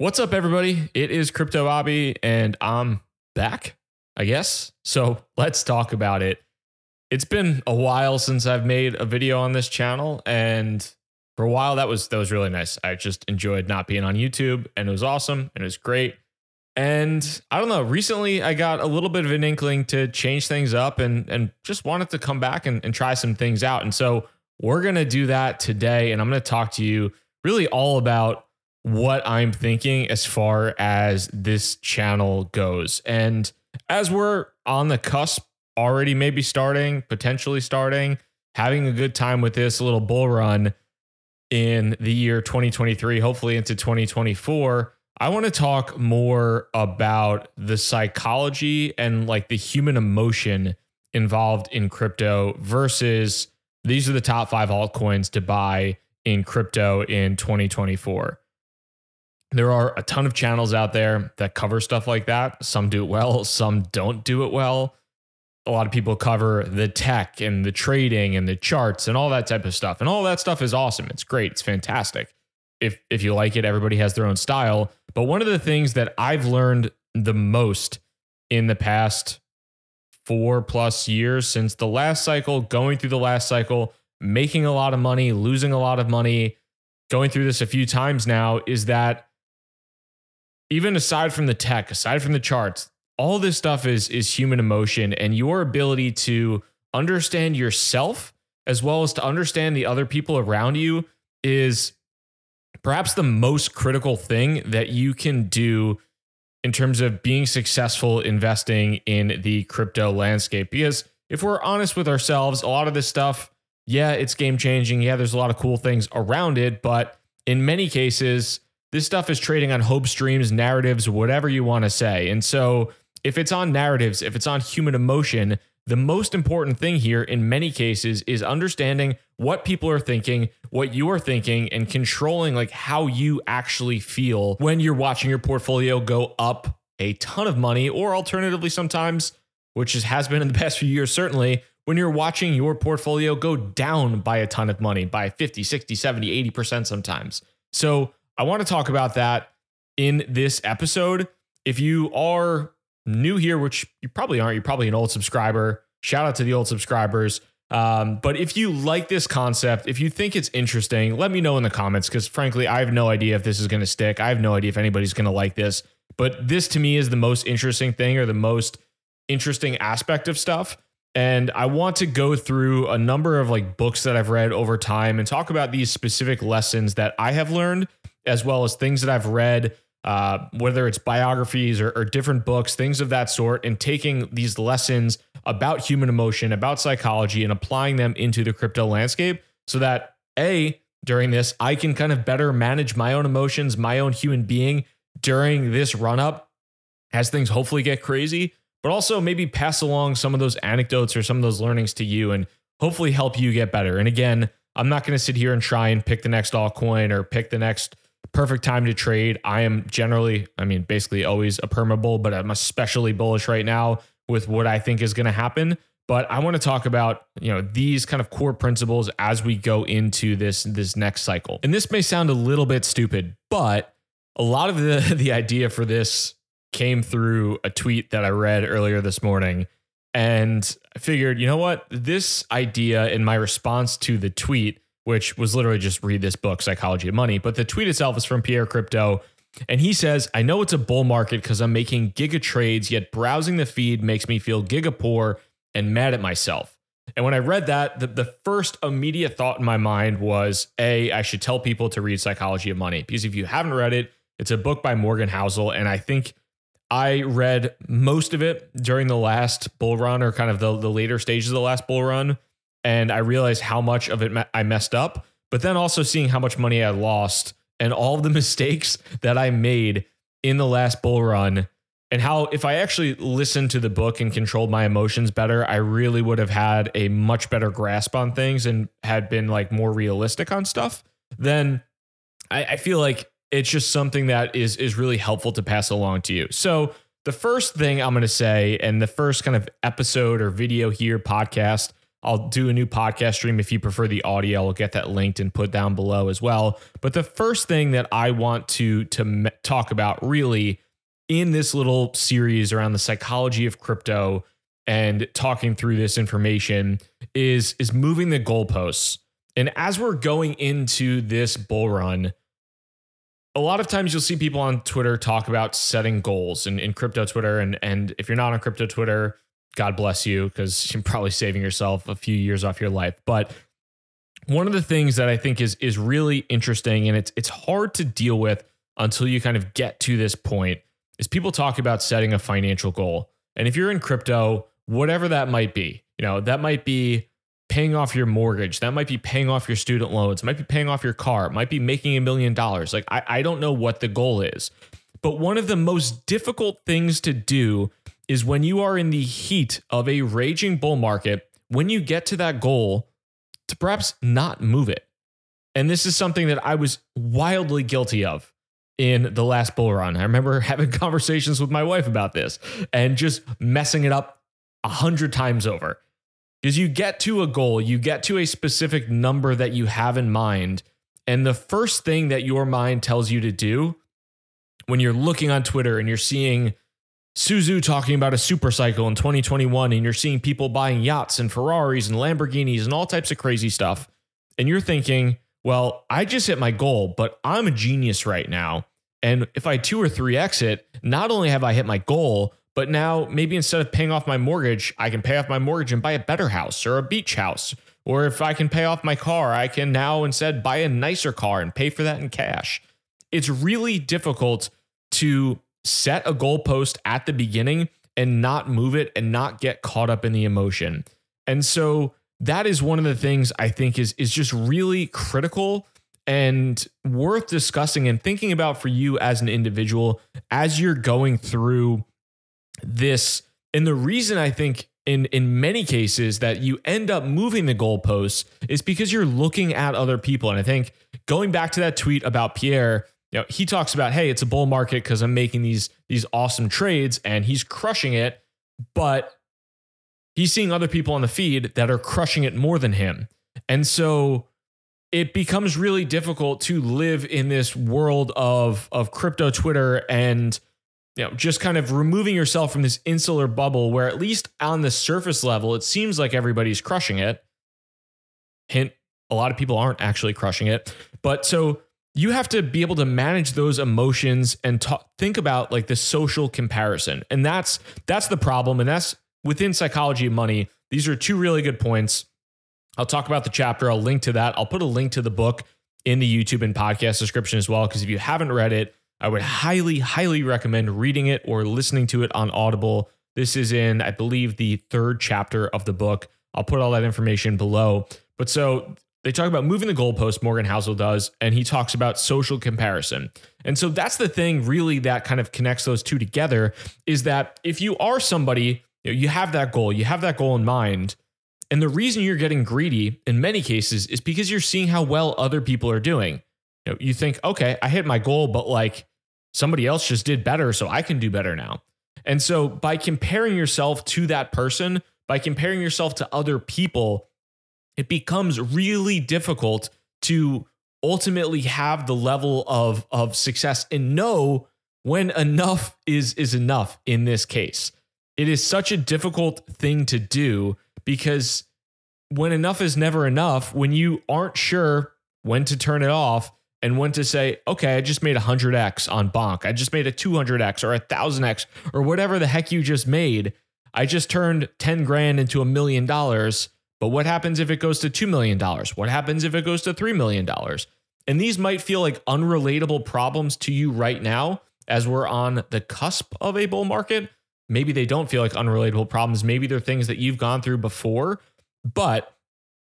What's up, everybody? It is Crypto Bobby, and I'm back, I guess. So let's talk about it. It's been a while since I've made a video on this channel, and for a while that was that was really nice. I just enjoyed not being on YouTube, and it was awesome, and it was great. And I don't know, recently I got a little bit of an inkling to change things up and and just wanted to come back and, and try some things out. And so we're gonna do that today, and I'm gonna talk to you really all about what I'm thinking as far as this channel goes. And as we're on the cusp, already maybe starting, potentially starting, having a good time with this little bull run in the year 2023, hopefully into 2024. I want to talk more about the psychology and like the human emotion involved in crypto versus these are the top five altcoins to buy in crypto in 2024 there are a ton of channels out there that cover stuff like that. Some do it well, some don't do it well. A lot of people cover the tech and the trading and the charts and all that type of stuff. And all that stuff is awesome. It's great. It's fantastic. If if you like it, everybody has their own style. But one of the things that I've learned the most in the past 4 plus years since the last cycle, going through the last cycle, making a lot of money, losing a lot of money, going through this a few times now is that even aside from the tech, aside from the charts, all this stuff is is human emotion and your ability to understand yourself as well as to understand the other people around you is perhaps the most critical thing that you can do in terms of being successful investing in the crypto landscape. Because if we're honest with ourselves a lot of this stuff yeah it's game changing yeah there's a lot of cool things around it but in many cases this stuff is trading on hope streams, narratives, whatever you want to say. And so, if it's on narratives, if it's on human emotion, the most important thing here in many cases is understanding what people are thinking, what you are thinking, and controlling like how you actually feel when you're watching your portfolio go up a ton of money, or alternatively, sometimes, which has been in the past few years, certainly, when you're watching your portfolio go down by a ton of money, by 50, 60, 70, 80% sometimes. So, I want to talk about that in this episode. If you are new here, which you probably aren't, you're probably an old subscriber. Shout out to the old subscribers. Um, but if you like this concept, if you think it's interesting, let me know in the comments because frankly, I have no idea if this is going to stick. I have no idea if anybody's going to like this. But this to me is the most interesting thing or the most interesting aspect of stuff. And I want to go through a number of like books that I've read over time and talk about these specific lessons that I have learned as well as things that I've read, uh, whether it's biographies or, or different books, things of that sort, and taking these lessons about human emotion, about psychology, and applying them into the crypto landscape so that A, during this, I can kind of better manage my own emotions, my own human being during this run up as things hopefully get crazy, but also maybe pass along some of those anecdotes or some of those learnings to you and hopefully help you get better. And again, I'm not going to sit here and try and pick the next altcoin or pick the next perfect time to trade. I am generally, I mean, basically always a perma bull, but I'm especially bullish right now with what I think is going to happen. But I want to talk about, you know, these kind of core principles as we go into this this next cycle. And this may sound a little bit stupid, but a lot of the the idea for this came through a tweet that I read earlier this morning. And I figured, you know what? This idea in my response to the tweet which was literally just read this book, Psychology of Money. But the tweet itself is from Pierre Crypto. And he says, I know it's a bull market because I'm making giga trades, yet browsing the feed makes me feel giga poor and mad at myself. And when I read that, the, the first immediate thought in my mind was A, I should tell people to read Psychology of Money. Because if you haven't read it, it's a book by Morgan Housel. And I think I read most of it during the last bull run or kind of the, the later stages of the last bull run and I realized how much of it I messed up, but then also seeing how much money I lost and all the mistakes that I made in the last bull run and how if I actually listened to the book and controlled my emotions better, I really would have had a much better grasp on things and had been like more realistic on stuff. Then I, I feel like it's just something that is is really helpful to pass along to you. So the first thing I'm going to say, and the first kind of episode or video here podcast I'll do a new podcast stream if you prefer the audio. I'll get that linked and put down below as well. But the first thing that I want to to talk about really in this little series around the psychology of crypto and talking through this information is is moving the goalposts. And as we're going into this bull run, a lot of times you'll see people on Twitter talk about setting goals in, in crypto Twitter. And, and if you're not on crypto Twitter, God bless you, because you're probably saving yourself a few years off your life. But one of the things that I think is is really interesting and it's it's hard to deal with until you kind of get to this point is people talk about setting a financial goal. And if you're in crypto, whatever that might be, you know, that might be paying off your mortgage. That might be paying off your student loans. Might be paying off your car. Might be making a million dollars. Like, I, I don't know what the goal is. But one of the most difficult things to do is when you are in the heat of a raging bull market, when you get to that goal, to perhaps not move it. And this is something that I was wildly guilty of in the last bull run. I remember having conversations with my wife about this and just messing it up a hundred times over is you get to a goal, you get to a specific number that you have in mind. And the first thing that your mind tells you to do when you're looking on Twitter and you're seeing Su Zhu talking about a super cycle in 2021 and you're seeing people buying yachts and Ferraris and Lamborghinis and all types of crazy stuff, and you're thinking, well, I just hit my goal, but I'm a genius right now. And if I two or three exit, not only have I hit my goal, but now maybe instead of paying off my mortgage, I can pay off my mortgage and buy a better house or a beach house. Or if I can pay off my car, I can now instead buy a nicer car and pay for that in cash. It's really difficult to set a goalpost at the beginning and not move it and not get caught up in the emotion. And so that is one of the things I think is is just really critical and worth discussing and thinking about for you as an individual as you're going through this and the reason I think in in many cases that you end up moving the goalposts is because you're looking at other people. And I think going back to that tweet about Pierre, know, he talks about, hey, it's a bull market because I'm making these these awesome trades and he's crushing it, but he's seeing other people on the feed that are crushing it more than him. And so it becomes really difficult to live in this world of of crypto Twitter and you know, just kind of removing yourself from this insular bubble where at least on the surface level, it seems like everybody's crushing it. Hint, a lot of people aren't actually crushing it. But so you have to be able to manage those emotions and talk, think about like the social comparison. And that's that's the problem and that's within psychology of money. These are two really good points. I'll talk about the chapter, I'll link to that. I'll put a link to the book in the YouTube and podcast description as well because if you haven't read it, I would highly, highly recommend reading it or listening to it on Audible. This is in, I believe, the third chapter of the book. I'll put all that information below. But so they talk about moving the goalpost, Morgan Housel does, and he talks about social comparison. And so that's the thing really that kind of connects those two together is that if you are somebody, you, know, you have that goal, you have that goal in mind. And the reason you're getting greedy in many cases is because you're seeing how well other people are doing. You, know, you think, okay, I hit my goal, but like somebody else just did better, so I can do better now. And so by comparing yourself to that person, by comparing yourself to other people, it becomes really difficult to ultimately have the level of, of success and know when enough is is enough in this case. It is such a difficult thing to do because when enough is never enough, when you aren't sure when to turn it off, and when to say, okay, I just made a 100x on Bonk. I just made a 200x or a 1000x or whatever the heck you just made. I just turned 10 grand into a million dollars. But what happens if it goes to $2 million? What happens if it goes to $3 million? And these might feel like unrelatable problems to you right now as we're on the cusp of a bull market. Maybe they don't feel like unrelatable problems. Maybe they're things that you've gone through before. But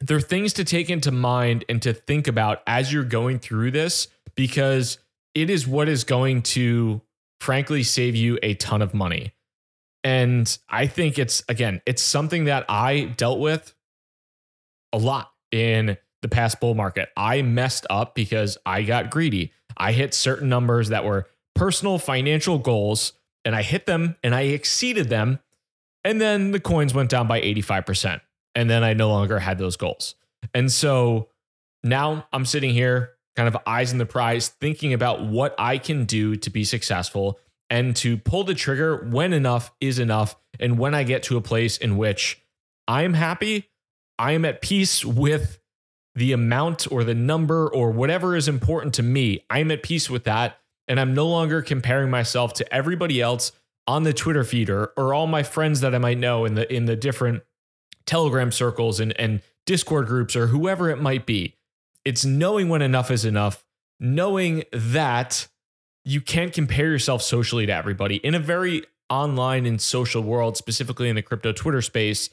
they're things to take into mind and to think about as you're going through this because it is what is going to frankly save you a ton of money. And I think it's again, it's something that I dealt with a lot in the past bull market. I messed up because I got greedy. I hit certain numbers that were personal financial goals and I hit them and I exceeded them. And then the coins went down by 85%. And then I no longer had those goals. And so now I'm sitting here, kind of eyes in the prize, thinking about what I can do to be successful and to pull the trigger when enough is enough. And when I get to a place in which I'm happy, I am at peace with the amount or the number or whatever is important to me. I'm at peace with that. And I'm no longer comparing myself to everybody else on the Twitter feed or, or all my friends that I might know in the in the different Telegram circles and, and Discord groups or whoever it might be. It's knowing when enough is enough, knowing that you can't compare yourself socially to everybody in a very online and social world, specifically in the crypto Twitter space.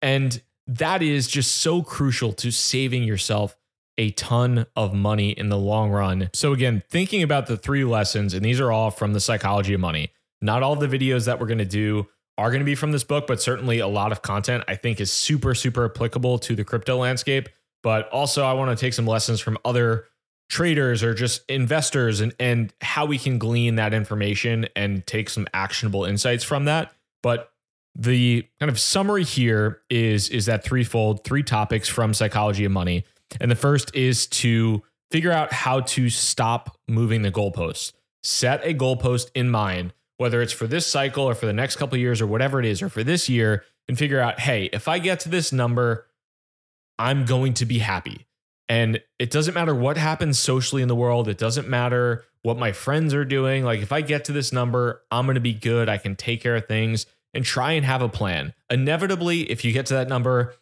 And that is just so crucial to saving yourself a ton of money in the long run. So, again, thinking about the three lessons, and these are all from the psychology of money. Not all the videos that we're going to do are going to be from this book, but certainly a lot of content I think is super, super applicable to the crypto landscape. But also, I want to take some lessons from other traders or just investors and, and how we can glean that information and take some actionable insights from that. But the kind of summary here is is that threefold, three topics from psychology of money. And the first is to figure out how to stop moving the goalposts. Set a goalpost in mind, whether it's for this cycle or for the next couple years or whatever it is, or for this year, and figure out, hey, if I get to this number, I'm going to be happy. And it doesn't matter what happens socially in the world. It doesn't matter what my friends are doing. Like, if I get to this number, I'm going to be good. I can take care of things and try and have a plan. Inevitably, if you get to that number,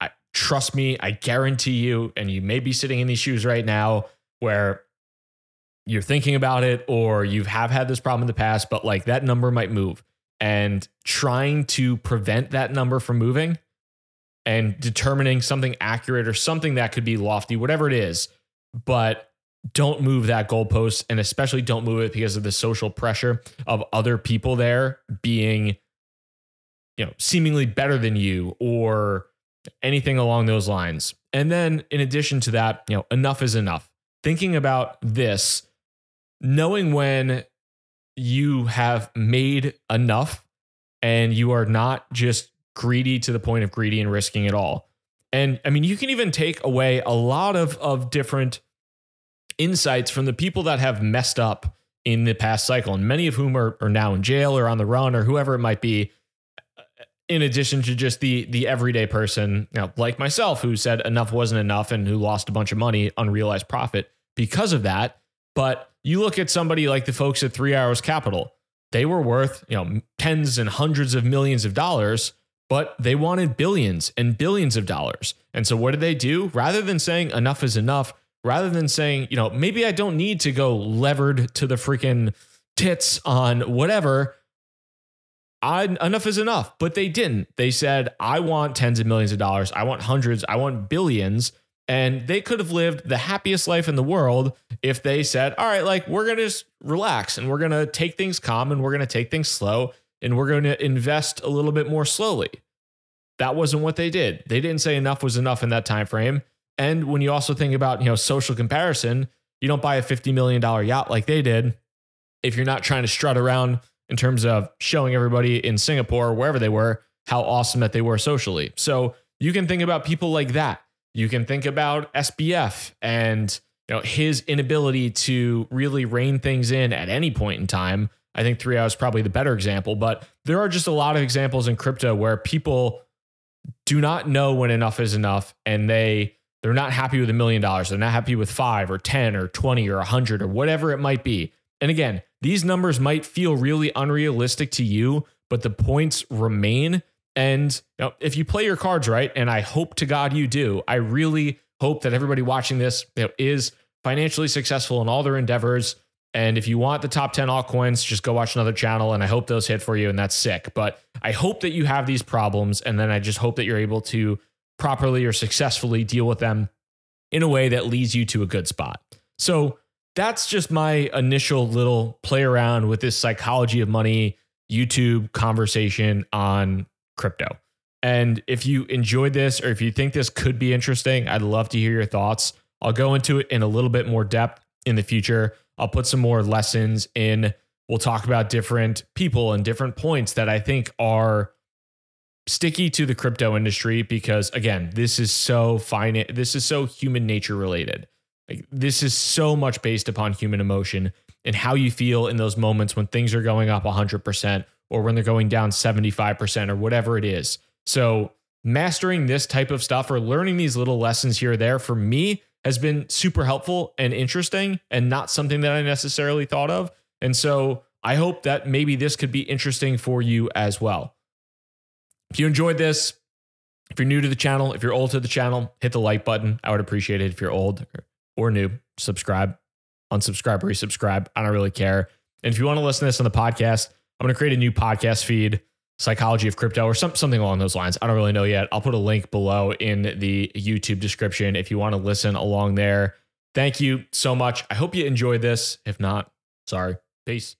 I, trust me, I guarantee you, and you may be sitting in these shoes right now where you're thinking about it or you have had this problem in the past, but like that number might move. And trying to prevent that number from moving and determining something accurate or something that could be lofty, whatever it is, but don't move that goalpost and especially don't move it because of the social pressure of other people there being you know, seemingly better than you or anything along those lines. And then in addition to that, you know, enough is enough. Thinking about this, knowing when you have made enough and you are not just greedy to the point of greedy and risking it all. And I mean, you can even take away a lot of, of different insights from the people that have messed up in the past cycle, and many of whom are, are now in jail or on the run or whoever it might be in addition to just the the everyday person, you know, like myself, who said enough wasn't enough and who lost a bunch of money, unrealized profit because of that. But you look at somebody like the folks at Three Arrows Capital, they were worth you know tens and hundreds of millions of dollars, but they wanted billions and billions of dollars. And so what did they do? Rather than saying enough is enough, rather than saying you know maybe I don't need to go levered to the freaking tits on whatever I, enough is enough. But they didn't. They said, I want tens of millions of dollars. I want hundreds. I want billions. And they could have lived the happiest life in the world if they said, all right, like we're going to just relax and we're going to take things calm and we're going to take things slow and we're going to invest a little bit more slowly. That wasn't what they did. They didn't say enough was enough in that time frame. And when you also think about, you know, social comparison, you don't buy a $50 million yacht like they did if you're not trying to strut around in terms of showing everybody in Singapore wherever they were how awesome that they were socially. So you can think about people like that. You can think about SBF and you know his inability to really rein things in at any point in time. I think 3 Arrows is probably the better example, but there are just a lot of examples in crypto where people do not know when enough is enough and they they're not happy with a million dollars. They're not happy with 5 or 10 or 20 or 100 or whatever it might be. And again, these numbers might feel really unrealistic to you, but the points remain. And you know, if you play your cards right, and I hope to God you do, I really hope that everybody watching this you know, is financially successful in all their endeavors. And if you want the top 10 altcoins, just go watch another channel and I hope those hit for you and that's sick. But I hope that you have these problems and then I just hope that you're able to properly or successfully deal with them in a way that leads you to a good spot. So that's just my initial little play around with this psychology of money YouTube conversation on crypto. And if you enjoyed this or if you think this could be interesting, I'd love to hear your thoughts. I'll go into it in a little bit more depth in the future. I'll put some more lessons in. We'll talk about different people and different points that I think are sticky to the crypto industry because again, this is so fine. This is so human nature related. Like this is so much based upon human emotion and how you feel in those moments when things are going up 100% or when they're going down 75% or whatever it is. So, mastering this type of stuff or learning these little lessons here or there for me has been super helpful and interesting and not something that I necessarily thought of. And so, I hope that maybe this could be interesting for you as well. If you enjoyed this, if you're new to the channel, if you're old to the channel, hit the like button. I would appreciate it if you're old or new. Subscribe, unsubscribe, resubscribe. I don't really care. And if you want to listen to this on the podcast, I'm going to create a new podcast feed, Psychology of Crypto, or some, something along those lines. I don't really know yet. I'll put a link below in the YouTube description if you want to listen along there. Thank you so much. I hope you enjoyed this. If not, sorry. Peace.